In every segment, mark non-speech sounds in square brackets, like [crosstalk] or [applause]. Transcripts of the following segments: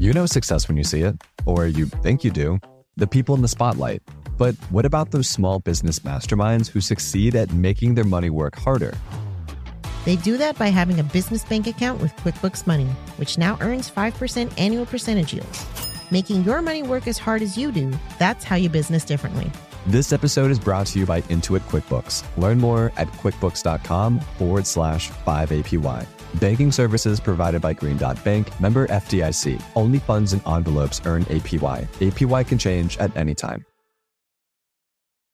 You know success when you see it, or you think you do. The people in the spotlight. But what about those small business masterminds who succeed at making their money work harder? They do that by having a business bank account with QuickBooks Money, which now earns 5% annual percentage yield. Making your money work as hard as you do, that's how you business differently. This episode is brought to you by Intuit QuickBooks. Learn more at quickbooks.com forward slash 5APY. Banking services provided by Green Dot Bank, member FDIC. Only funds and envelopes earn APY. APY can change at any time.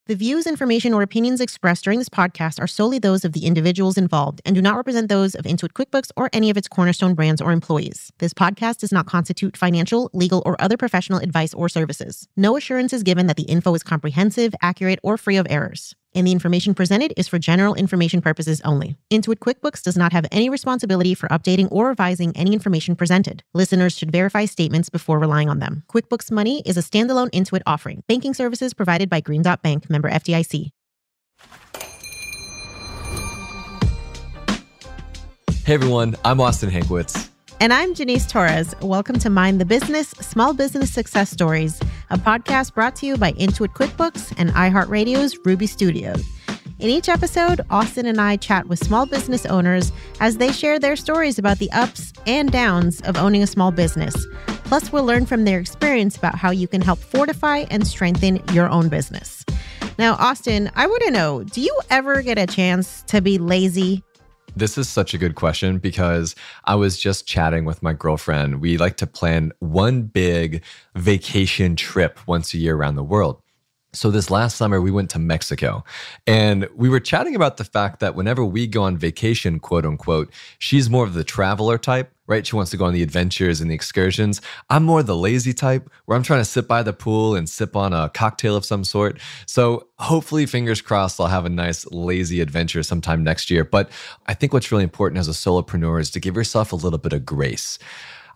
The views, information, or opinions expressed during this podcast are solely those of the individuals involved and do not represent those of Intuit QuickBooks or any of its cornerstone brands or employees. This podcast does not constitute financial, legal, or other professional advice or services. No assurance is given that the info is comprehensive, accurate, or free of errors and the information presented is for general information purposes only. Intuit QuickBooks does not have any responsibility for updating or revising any information presented. Listeners should verify statements before relying on them. QuickBooks Money is a standalone Intuit offering. Banking services provided by Green Dot Bank, member FDIC. Hey everyone, I'm Austin Hankwitz. And I'm Jannese Torres. Welcome to Mind the Business Small Business Success Stories, a podcast brought to you by Intuit QuickBooks and iHeartRadio's Ruby Studios. In each episode, Austin and I chat with small business owners as they share their stories about the ups and downs of owning a small business. Plus, we'll learn from their experience about how you can help fortify and strengthen your own business. Now, Austin, I want to know do you ever get a chance to be lazy this is such a good question because I was just chatting with my girlfriend. We like to plan one big vacation trip once a year around the world. So, this last summer, we went to Mexico and we were chatting about the fact that whenever we go on vacation, quote unquote, she's more of the traveler type, right? She wants to go on the adventures and the excursions. I'm more the lazy type where I'm trying to sit by the pool and sip on a cocktail of some sort. So, hopefully, fingers crossed, I'll have a nice lazy adventure sometime next year. But I think what's really important as a solopreneur is to give yourself a little bit of grace.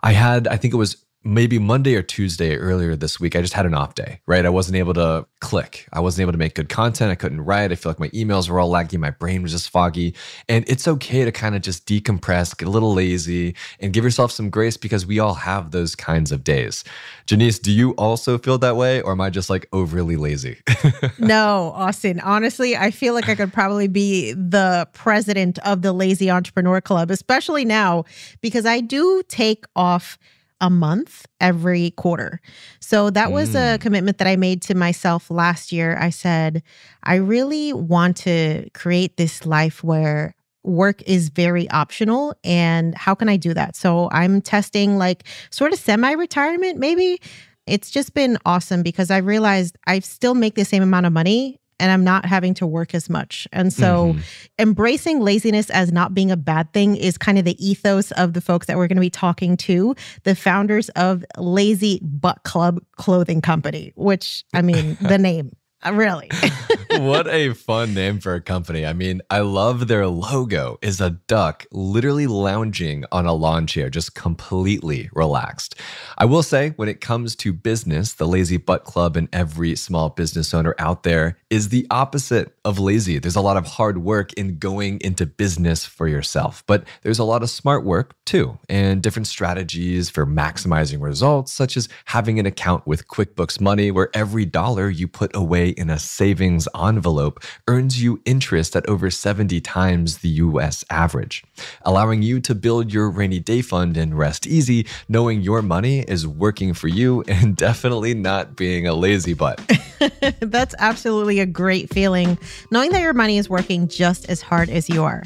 I had, I think it was maybe Monday or Tuesday earlier this week, I just had an off day, right? I wasn't able to click. I wasn't able to make good content. I couldn't write. I feel like my emails were all laggy. My brain was just foggy. And it's okay to kind of just decompress, get a little lazy, and give yourself some grace because we all have those kinds of days. Jannese, do you also feel that way? Or am I just like overly lazy? [laughs] no, Austin. Honestly, I feel like I could probably be the president of the Lazy Entrepreneur Club, especially now because I do take off a month every quarter. So that was mm. a commitment that I made to myself last year. I said, I really want to create this life where work is very optional and how can I do that? So I'm testing like sort of semi retirement maybe. It's just been awesome because I realized I still make the same amount of money and I'm not having to work as much. And so mm-hmm. embracing laziness as not being a bad thing is kind of the ethos of the folks that we're going to be talking to, the founders of Lazy Butt Club Clothing Company, which I mean, [laughs] the name really. [laughs] what a fun name for a company. I mean, I love their logo is a duck literally lounging on a lawn chair, just completely relaxed. I will say, when it comes to business, the Lazy Butt Club and every small business owner out there is the opposite of lazy. There's a lot of hard work in going into business for yourself, but there's a lot of smart work too, and different strategies for maximizing results, such as having an account with QuickBooks Money where every dollar you put away in a savings envelope earns you interest at over 70 times the US average, allowing you to build your rainy day fund and rest easy, knowing your money is working for you and [laughs] definitely not being a lazy butt. [laughs] That's absolutely a great feeling, knowing that your money is working just as hard as you are.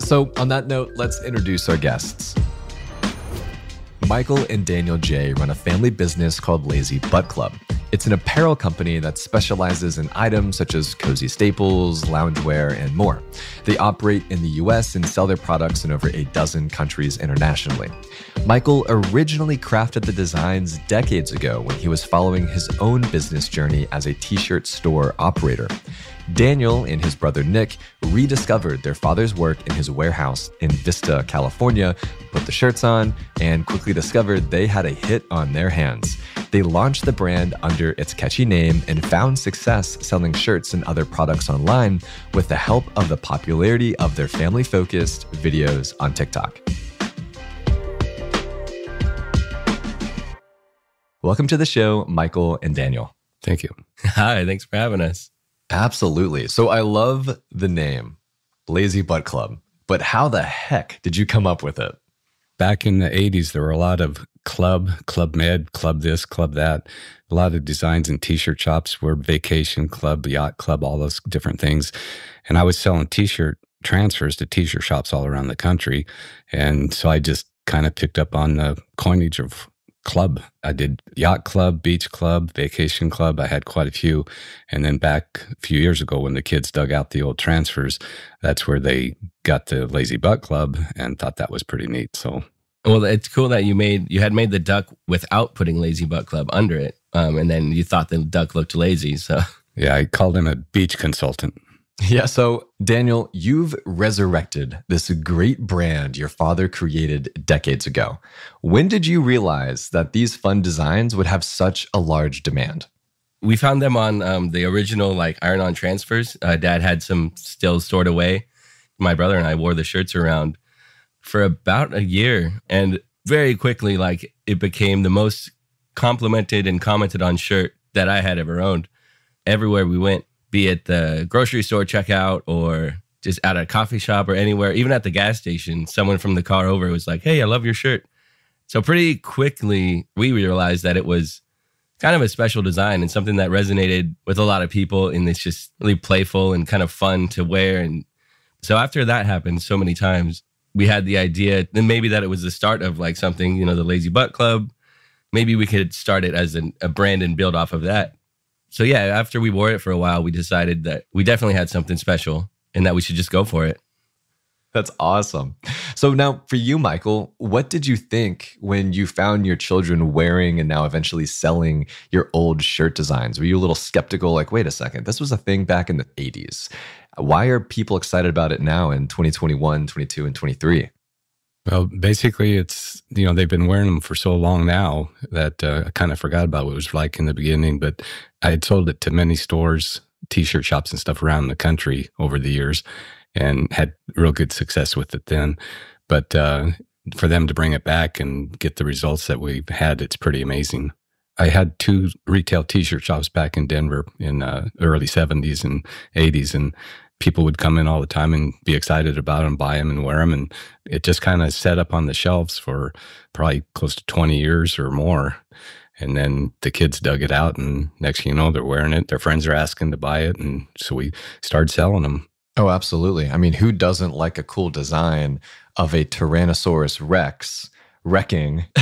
So, on that note, let's introduce our guests. Michael and Daniel Jay run a family business called Lazy Butt Club. It's an apparel company that specializes in items such as cozy staples, loungewear, and more. They operate in the US and sell their products in over a dozen countries internationally. Michael originally crafted the designs decades ago when he was following his own business journey as a t shirt store operator. Daniel and his brother Nick rediscovered their father's work in his warehouse in Vista, California, put the shirts on, and quickly discovered they had a hit on their hands. They launched the brand under its catchy name and found success selling shirts and other products online with the help of the popularity of their family focused videos on TikTok. Welcome to the show, Michael and Daniel. Thank you. [laughs] Hi, thanks for having us. Absolutely. So I love the name Lazy Butt Club, but how the heck did you come up with it? Back in the 80s, there were a lot of club, club med, club this, club that. A lot of designs and t shirt shops were vacation club, yacht club, all those different things. And I was selling t shirt transfers to t shirt shops all around the country. And so I just kind of picked up on the coinage of club. I did yacht club, beach club, vacation club. I had quite a few. And then back a few years ago when the kids dug out the old transfers, that's where they got the lazy butt club and thought that was pretty neat. So well, it's cool that you made you had made the duck without putting lazy butt club under it. Um, and then you thought the duck looked lazy. So yeah, I called him a beach consultant. [laughs] Yeah. So, Daniel, you've resurrected this great brand your father created decades ago. When did you realize that these fun designs would have such a large demand? We found them on um, the original like iron on transfers. Uh, Dad had some still stored away. My brother and I wore the shirts around for about a year. And very quickly, like it became the most complimented and commented on shirt that I had ever owned. Everywhere we went, be it the grocery store checkout or just at a coffee shop or anywhere, even at the gas station, someone from the car over was like, Hey, I love your shirt. So pretty quickly, we realized that it was kind of a special design and something that resonated with a lot of people. And it's just really playful and kind of fun to wear. And so after that happened so many times, we had the idea, then maybe that it was the start of like something, you know, the Lazy Butt Club. Maybe we could start it as an, a brand and build off of that so yeah, after we wore it for a while, we decided that we definitely had something special and that we should just go for it. That's awesome. So now for you, Michael, what did you think when you found your children wearing and now eventually selling your old shirt designs? Were you a little skeptical, like, wait a second, this was a thing back in the 80s? Why are people excited about it now in 2021, 22, and 23? Well, basically, it's, you know, they've been wearing them for so long now that uh, I kind of forgot about what it was like in the beginning. But I had sold it to many stores, t shirt shops, and stuff around the country over the years and had real good success with it then. But uh, for them to bring it back and get the results that we've had, it's pretty amazing. I had two retail t-shirt shops back in Denver in uh, early 70s and 80s and people would come in all the time and be excited about them, buy them and wear them. And it just kind of set up on the shelves for probably close to 20 years or more. And then the kids dug it out, and next thing you know, they're wearing it. Their friends are asking to buy it. And so we started selling them. Oh, absolutely. I mean, who doesn't like a cool design of a Tyrannosaurus Rex wrecking [laughs]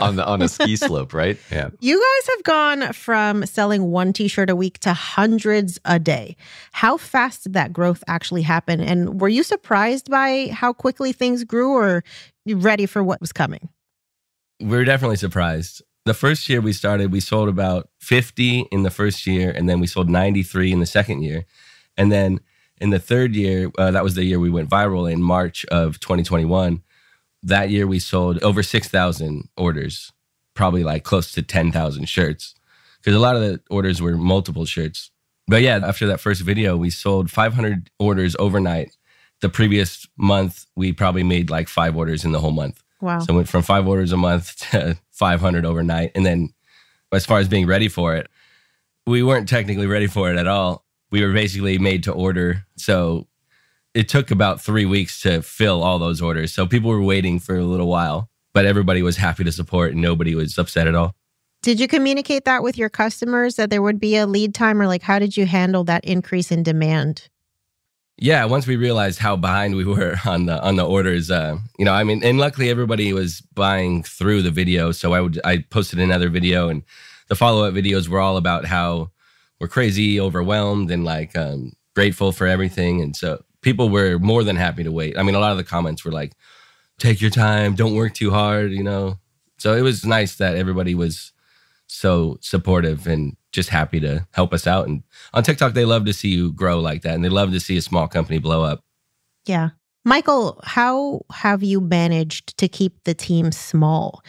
on the on a ski slope, right? Yeah. You guys have gone from selling one t-shirt a week to hundreds a day. How fast did that growth actually happen? And were you surprised by how quickly things grew or you ready for what was coming? We are definitely surprised. The first year we started, we sold about 50 in the first year, and then we sold 93 in the second year. And then in the third year, uh, that was the year we went viral in March of 2021 that year we sold over 6,000 orders, probably like close to 10,000 shirts. Because a lot of the orders were multiple shirts. But yeah, after that first video, we sold 500 orders overnight. The previous month, we probably made like five orders in the whole month. Wow. So went from five orders a month [laughs] to 500 overnight. And then as far as being ready for it, we weren't technically ready for it at all. We were basically made to order. So it took about three weeks to fill all those orders. So people were waiting for a little while, but everybody was happy to support and nobody was upset at all. Did you communicate that with your customers that there would be a lead time or like how did you handle that increase in demand? Yeah, once we realized how behind we [laughs] were on the on the orders, uh, you know, I mean, and luckily everybody was buying through the video. So I would I posted another video, and the follow up videos were all about how we're crazy, overwhelmed, and like um, grateful for everything. And so people were more than happy to wait. I mean, a lot of the comments were like, take your time, don't work too hard, you know? So it was nice that everybody was so supportive and just happy to help us out. And on TikTok, they love to see you grow like that and they love to see a small company blow up. Yeah. Michael, how have you managed to keep the team small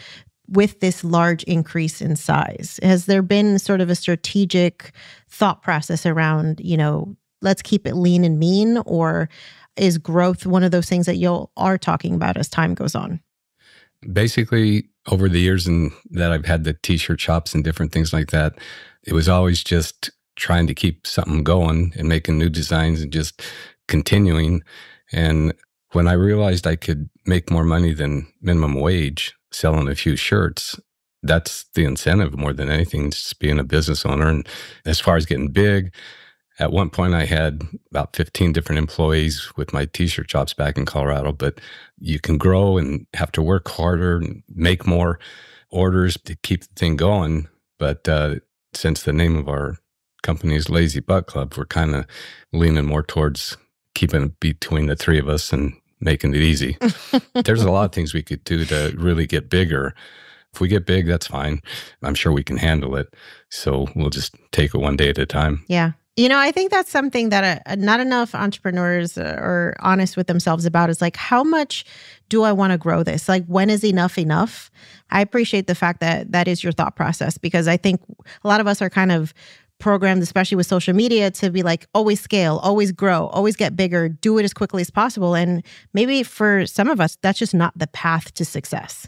with this large increase in size? Has there been sort of a strategic thought process around, you know, let's keep it lean and mean or is growth one of those things that you are talking about as time goes on basically over the years and that I've had the t-shirt shops and different things like that, it was always just trying to keep something going and making new designs and just continuing. And when I realized I could make more money than minimum wage selling a few shirts, that's the incentive more than anything, just being a business owner. And as far as getting big, at one point I had about 15 different employees with my t-shirt shops back in Colorado, but you can grow and have to work harder and make more orders to keep the thing going. But uh, since the name of our company is Lazy Butt Club, we're kind of leaning more towards keeping it between the three of us and making it easy. [laughs] There's a lot of things we could do to really get bigger. If we get big, that's fine. I'm sure we can handle it. So we'll just take it one day at a time. Yeah. You know, I think that's something that uh, not enough entrepreneurs uh, are honest with themselves about is like, how much do I want to grow this? Like, when is enough enough? I appreciate the fact that that is your thought process because I think a lot of us are kind of programmed, especially with social media, to be like, always scale, always grow, always get bigger, do it as quickly as possible. And maybe for some of us, that's just not the path to success.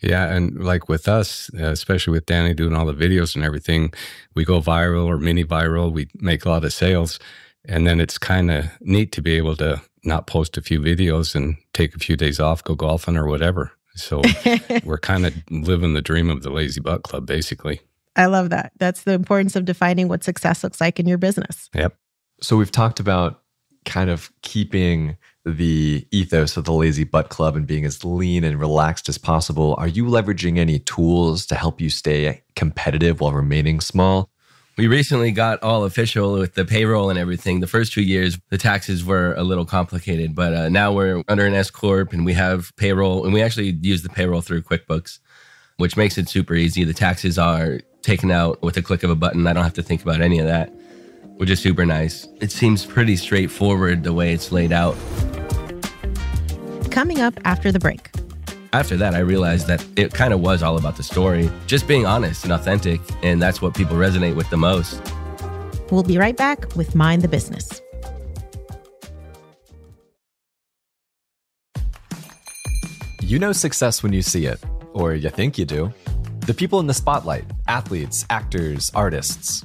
Yeah, and like with us, uh, especially with Danny doing all the videos and everything, we go viral or mini viral. We make a lot of sales, and then it's kind of neat to be able to not post a few videos and take a few days off, go golfing or whatever. So [laughs] we're kind of living the dream of the Lazy Butt Club, basically. I love that. That's the importance of defining what success looks like in your business. Yep. So we've talked about kind of keeping the ethos of the Lazy Butt Club and being as lean and relaxed as possible. Are you leveraging any tools to help you stay competitive while remaining small? We recently got all official with the payroll and everything. The first two years, the taxes were a little complicated, but uh, now we're under an S corp and we have payroll, and we actually use the payroll through QuickBooks, which makes it super easy. The taxes are taken out with a click of a button. I don't have to think about any of that, which is super nice. It seems pretty straightforward the way it's laid out. Coming up after the break. After that, I realized that it kind of was all about the story, just being honest and authentic, and that's what people resonate with the most. We'll be right back with Mind the Business. You know success when you see it, or you think you do. The people in the spotlight athletes, actors, artists.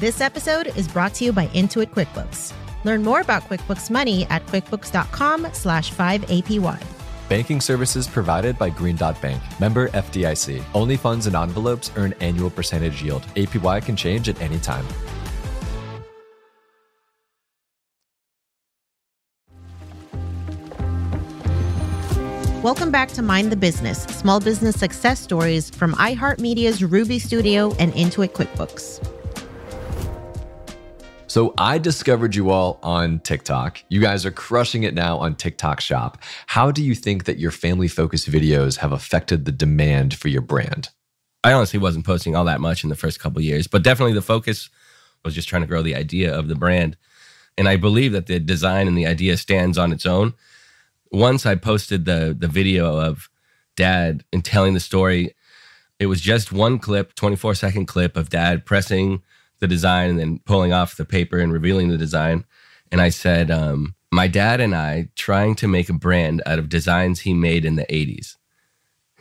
This episode is brought to you by Intuit QuickBooks. Learn more about QuickBooks Money at quickbooks.com slash 5APY. Banking services provided by Green Dot Bank. Member FDIC. Only funds and envelopes earn annual percentage yield. APY can change at any time. Welcome back to Mind the Business, small business success stories from iHeartMedia's Ruby Studio and Intuit QuickBooks. So I discovered you all on TikTok. You guys are crushing it now on TikTok Shop. How do you think that your family focused videos have affected the demand for your brand? I honestly wasn't posting all that much in the first couple years, but definitely the focus was just trying to grow the idea of the brand. And I believe that the design and the idea stands on its own. Once I posted the the video of dad and telling the story, it was just one clip, 24 second clip of dad pressing the design and then pulling off the paper and revealing the design. And I said, um, my dad and I trying to make a brand out of designs he made in the 80s.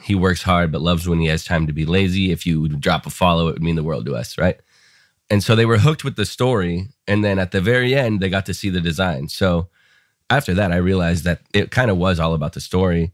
He works hard, but loves when he has time to be lazy. If you drop a follow, it would mean the world to us, right? And so they were hooked with the story. And then at the very end, they got to see the design. So after that, I realized that it kind of was all about the story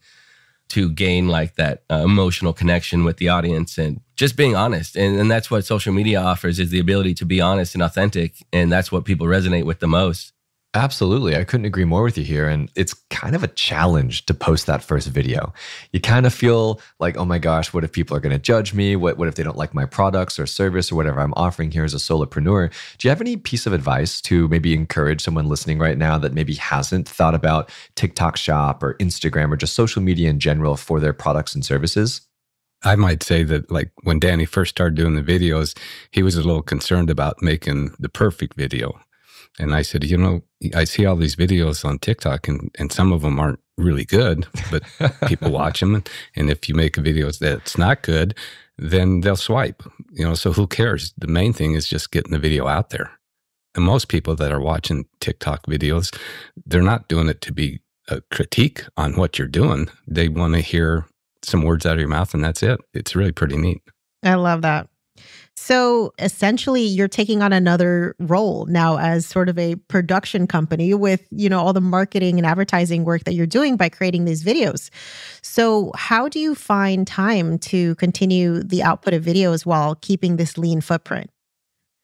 to gain like that uh, emotional connection with the audience and just being honest. And, and that's what social media offers is the ability to be honest and authentic. And that's what people resonate with the most. Absolutely. I couldn't agree more with you here. And it's kind of a challenge to post that first video. You kind of feel like, oh my gosh, what if people are going to judge me? What, what if they don't like my products or service or whatever I'm offering here as a solopreneur? Do you have any piece of advice to maybe encourage someone listening right now that maybe hasn't thought about TikTok shop or Instagram or just social media in general for their products and services? I might say that, like, when Danny first started doing the videos, he was a little concerned about making the perfect video. And I said, you know, I see all these videos on TikTok, and, and some of them aren't really good, but [laughs] people watch them. And if you make a video that's not good, then they'll swipe. You know, so who cares? The main thing is just getting the video out there. And most people that are watching TikTok videos, they're not doing it to be a critique on what you're doing. They want to hear some words out of your mouth, and that's it. It's really pretty neat. I love that. So essentially you're taking on another role now as sort of a production company with, you know, all the marketing and advertising work that you're doing by creating these videos. So how do you find time to continue the output of videos while keeping this lean footprint?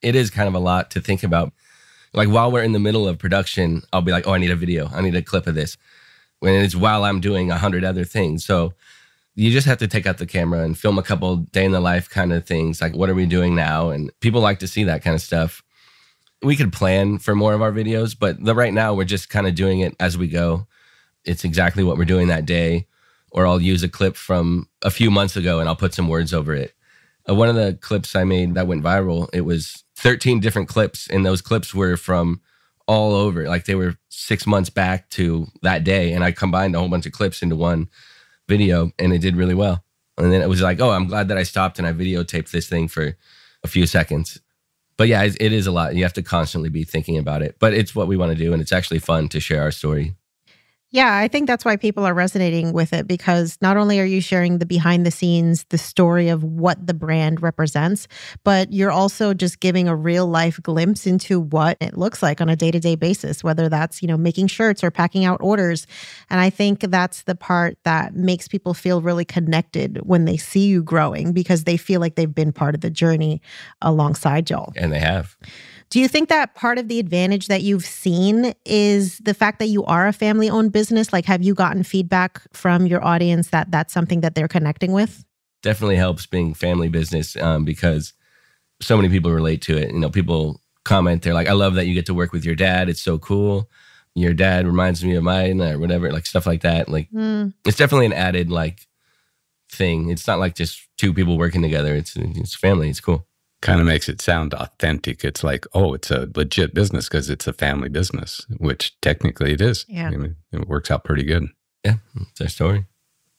It is kind of a lot to think about. Like while we're in the middle of production, I'll be like, "Oh, I need a video. I need a clip of this." When it's while I'm doing a hundred other things. So you just have to take out the camera and film a couple day in the life kind of things. Like what are we doing now? And people like to see that kind of stuff. We could plan for more of our videos but the right now we're just kind of doing it as we go. It's exactly what we're doing that day. Or i'll use a clip from a few months ago and i'll put some words over it. Uh, one of the clips i made that went viral it was 13 different clips and those clips were from all over. Like they were six months back to that day and i combined a whole bunch of clips into one video and it did really well. And then it was like, oh, I'm glad that I stopped and I videotaped this thing for a few seconds. But yeah, it is a lot. You have to constantly be thinking about it. But it's what we want to do. And it's actually fun to share our story. Yeah, I think that's why people are resonating with it because not only are you sharing the behind the scenes, the story of what the brand represents, but you're also just giving a real life glimpse into what it looks like on a day to day basis, whether that's, you know, making shirts or packing out orders. And I think that's the part that makes people feel really connected when they see you growing because they feel like they've been part of the journey alongside y'all. And they have. Do you think that part of the advantage that you've seen is the fact that you are a family owned business? Like, have you gotten feedback from your audience that that's something that they're connecting with? Definitely helps being family business um, because so many people relate to it. You know, people comment, they're like, I love that you get to work with your dad. It's so cool. Your dad reminds me of mine or whatever, like stuff like that. Like, mm. it's definitely an added like thing. It's not like just two people working together. It's it's family. It's cool kind of makes it sound authentic. It's like, oh, it's a legit business because it's a family business, which technically it is. Yeah. I mean, it works out pretty good. Yeah, it's our story.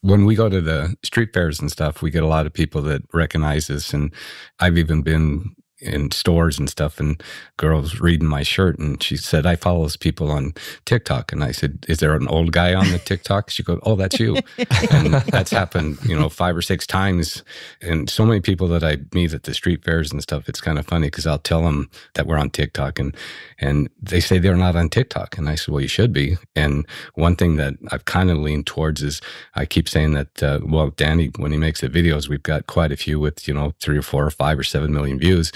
When we go to the street fairs and stuff, we get a lot of people that recognize us. And I've even been in stores and stuff and girls reading my shirt and she said i follow those people on tiktok. And i said is there an old guy on the [laughs] tiktok? She goes oh that's you. And that's happened you know five or six times. And so many people that i meet at the street fairs and stuff it's kind of funny because i'll tell them that we're on tiktok and and they say they're not on tiktok. And i said well you should be. And one thing that i've kind of leaned towards is i keep saying that uh, well danny when he makes the videos we've got quite a few with you know three or four or five or seven million views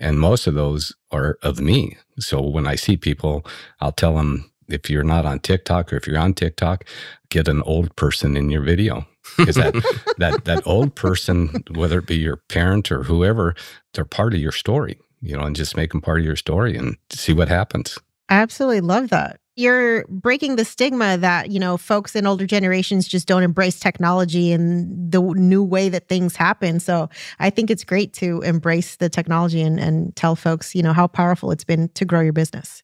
and most of those are of me. So when I see people, I'll tell them if you're not on TikTok or if you're on TikTok, get an old person in your video. Because that, [laughs] that, that old person, whether it be your parent or whoever, they're part of your story, you know, and just make them part of your story and see what happens. I absolutely love that you're breaking the stigma that you know folks in older generations just don't embrace technology and the new way that things happen. So i think it's great to embrace the technology and, and tell folks you know how powerful it's been to grow your business.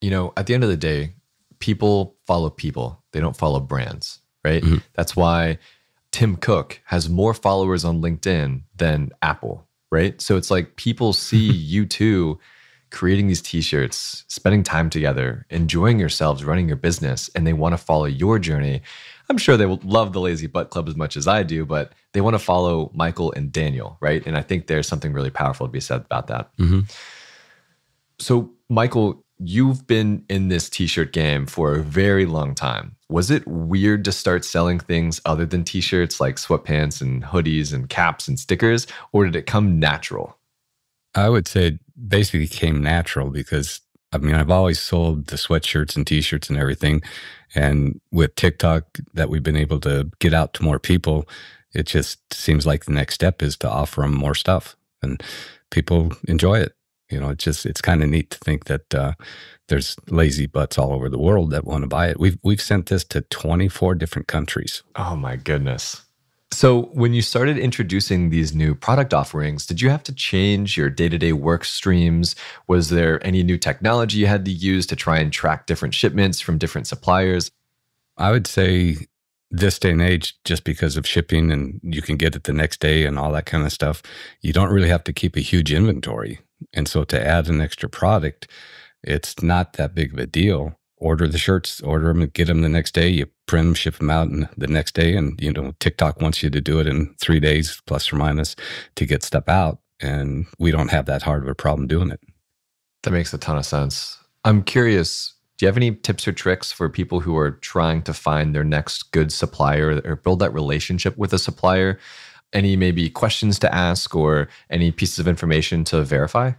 You know at the end of the day people follow people. They don't follow brands right? Mm-hmm. that's why tim cook has more followers on linkedin than apple right? So it's like people see [laughs] you too creating these t-shirts, spending time together, enjoying yourselves, running your business, and they want to follow your journey. I'm sure they will love the Lazy Butt Club as much as I do, but they want to follow Michael and Daniel, right? And I think there's something really powerful to be said about that. Mm-hmm. So, Michael, you've been in this t-shirt game for a very long time. Was it weird to start selling things other than t-shirts like sweatpants and hoodies and caps and stickers, or did it come natural? I would say basically came natural because I mean, I've always sold the sweatshirts and t-shirts and everything. And with TikTok that we've been able to get out to more people, it just seems like the next step is to offer them more stuff and people enjoy it. You know, it's just, it's kind of neat to think that, uh, there's lazy butts all over the world that want to buy it. We've, we've sent this to 24 different countries. Oh my goodness. So, when you started introducing these new product offerings, did you have to change your day to day work streams? Was there any new technology you had to use to try and track different shipments from different suppliers? I would say this day and age, just because of shipping and you can get it the next day and all that kind of stuff, you don't really have to keep a huge inventory. And so to add an extra product, it's not that big of a deal. Order the shirts, order them, and get them the next day. You print them, ship them out and the next day. And, you know, TikTok wants you to do it in three days, plus or minus, to get stuff out. And we don't have that hard of a problem doing it. That makes a ton of sense. I'm curious, do you have any tips or tricks for people who are trying to find their next good supplier or build that relationship with a supplier? Any maybe questions to ask or any pieces of information to verify?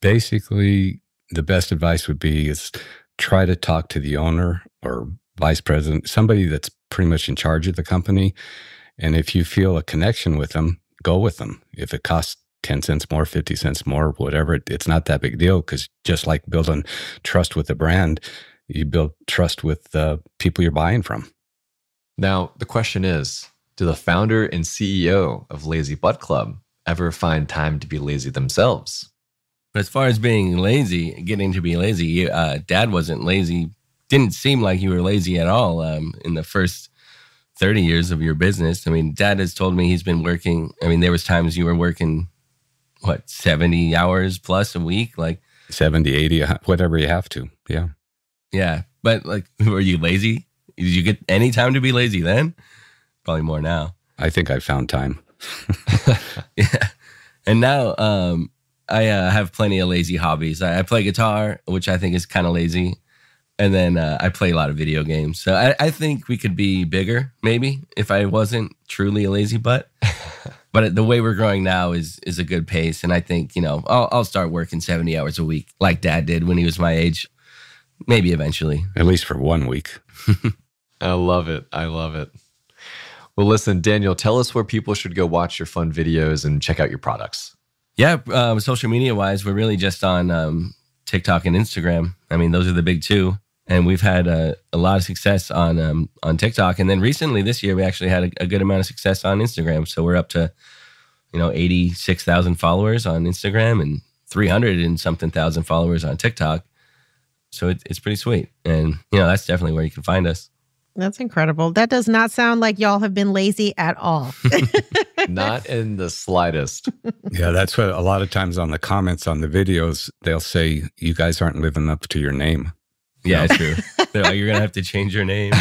Basically, the best advice would be is try to talk to the owner or vice president, somebody that's pretty much in charge of the company. And if you feel a connection with them, go with them. If it costs 10 cents more, 50 cents more, whatever, it's not that big deal because just like building trust with a brand, you build trust with the people you're buying from. Now, the question is Do the founder and CEO of Lazy Butt Club ever find time to be lazy themselves? But as far as being lazy, getting to be lazy, uh, dad wasn't lazy. Didn't seem like you were lazy at all um, in the first 30 years of your business. I mean, dad has told me he's been working. I mean, there was times you were working what 70 hours plus a week like 70 80 whatever you have to yeah yeah but like [laughs] were you lazy did you get any time to be lazy then probably more now i think i found time [laughs] [laughs] yeah and now um i uh, have plenty of lazy hobbies. I, I play guitar which i think is kind of lazy and then uh, i play a lot of video games. So I, I think we could be bigger maybe if i wasn't truly a lazy butt. [laughs] But the way we're growing now is is a good pace and i think you know I'll, I'll start working 70 hours a week like dad did when he was my age maybe eventually. At least for one week. [laughs] I love it. I love it. Well listen daniel tell us where people should go watch your fun videos and check out your products yeah um, social media wise we're really just on um, tiktok and instagram i mean those are the big two and we've had a, a lot of success on um, on TikTok. And then recently this year, we actually had a, a, good amount of success on Instagram. So we're up to you know eighty six thousand followers on Instagram and three hundred and something thousand followers on TikTok. So it, it's pretty sweet, and you know that's definitely where you can find us. That's incredible. That does not sound like y'all have been lazy at all. [laughs] [laughs] not in the slightest. Yeah, that's what a lot of times on the comments on the videos, they'll say, You guys aren't living up to your name. Yeah, true. [laughs] They're like, you're gonna have to change your name.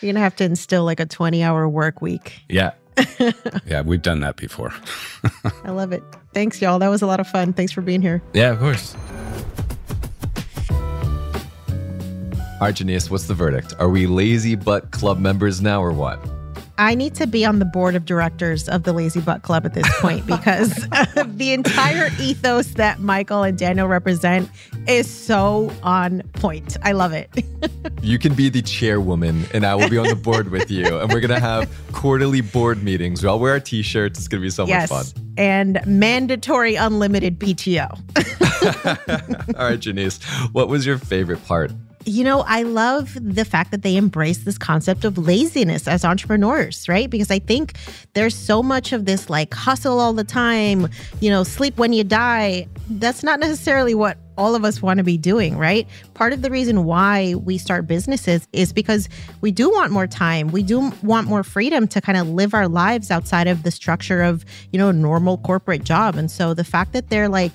you're gonna have to instill like a 20 hour work week. Yeah. yeah, we've done that before. I love it. Thanks, y'all. That was a lot of fun. Thanks for being here. Yeah, of course. All right, Jannese, what's the verdict? Are we lazy butt club members now or what? I need to be on the board of directors of the Lazy Butt Club at this point [laughs] because [laughs] the entire ethos that Michael and Daniel represent is so on point. I love it. [laughs] you can be the chairwoman, and I will be on the board with you. And we're going to have quarterly board meetings. We all wear our t shirts. It's going to be so yes, much fun. And mandatory unlimited PTO. all right, Jannese, what was your favorite part you know, I love the fact that they embrace this concept of laziness as entrepreneurs, right? Because I think there's so much of this like hustle all the time, you know, sleep when you die. That's not necessarily what all of us want to be doing, right? Part of the reason why we start businesses is because we do want more time. We do want more freedom to kind of live our lives outside of the structure of, you know, normal corporate job. And so the fact that they're like,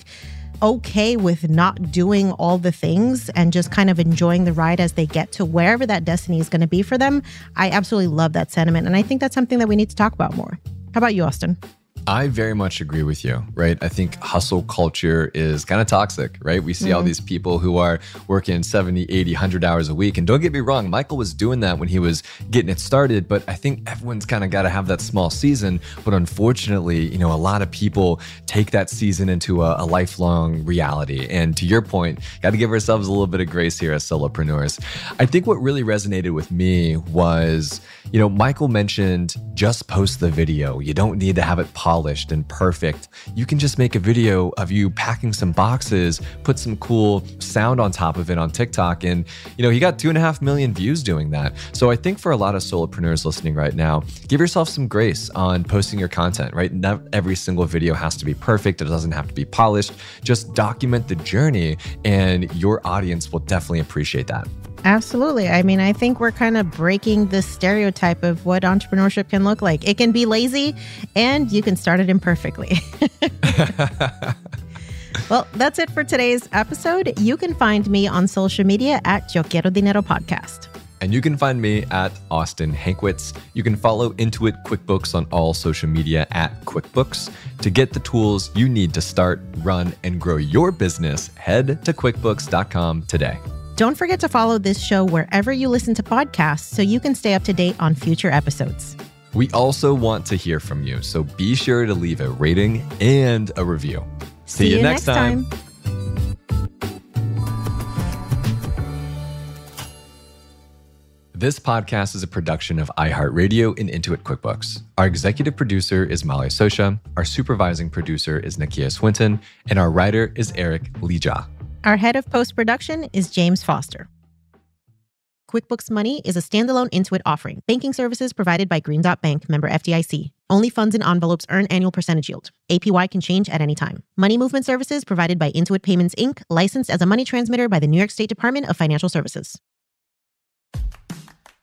okay with not doing all the things and just kind of enjoying the ride as they get to wherever that destiny is going to be for them. I absolutely love that sentiment. And I think that's something that we need to talk about more. How about you, Austin? I very much agree with you, right? I think hustle culture is kind of toxic, right? We see mm-hmm. all these people who are working 70, 80, 100 hours a week. And don't get me wrong, Michael was doing that when he was getting it started, but I think everyone's kind of got to have that small season. But unfortunately, you know, a lot of people take that season into a, a lifelong reality. And to your point, got to give ourselves a little bit of grace here as solopreneurs. I think what really resonated with me was, you know, Michael mentioned just post the video. You don't need to have it pop polished and perfect. You can just make a video of you packing some boxes, put some cool sound on top of it on TikTok. And, you know, he got two and a half million views doing that. So I think for a lot of solopreneurs listening right now, give yourself some grace on posting your content, right? Not every single video has to be perfect. It doesn't have to be polished. Just document the journey and your audience will definitely appreciate that. Absolutely. I mean, I think we're kind of breaking the stereotype of what entrepreneurship can look like. It can be lazy and you can start it imperfectly. [laughs] well, that's it for today's episode. You can find me on social media at Yo Quiero Dinero Podcast. And you can find me at Austin Hankwitz. You can follow Intuit QuickBooks on all social media at QuickBooks. To get the tools you need to start, run, and grow your business, head to QuickBooks.com today. Don't forget to follow this show wherever you listen to podcasts so you can stay up to date on future episodes. We also want to hear from you, so be sure to leave a rating and a review. See, See you, next time. time. This podcast is a production of iHeartRadio and Intuit QuickBooks. Our executive producer is Molly Sosha, our supervising producer is Nakia Swinton, and our writer is Eric Lija. Our head of post production is James Foster. QuickBooks Money is a standalone Intuit offering. Banking services provided by Green Dot Bank, member FDIC. Only funds and envelopes earn annual percentage yield. APY can change at any time. Money movement services provided by Intuit Payments Inc., licensed as a money transmitter by the New York State Department of Financial Services.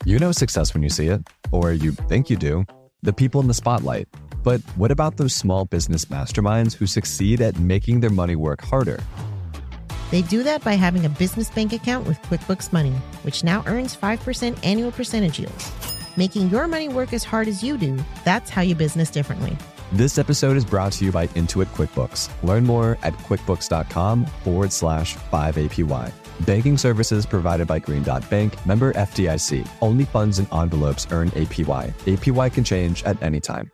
You know success when you see it, or you think you do. The people in the spotlight. But what about those small business masterminds who succeed at making their money work harder? They do that by having a business bank account with QuickBooks Money, which now earns 5% annual percentage yield. Making your money work as hard as you do, that's how you business differently. This episode is brought to you by Intuit QuickBooks. Learn more at quickbooks.com forward slash 5APY. Banking services provided by Green Dot Bank, member FDIC. Only funds and envelopes earn APY. APY can change at any time.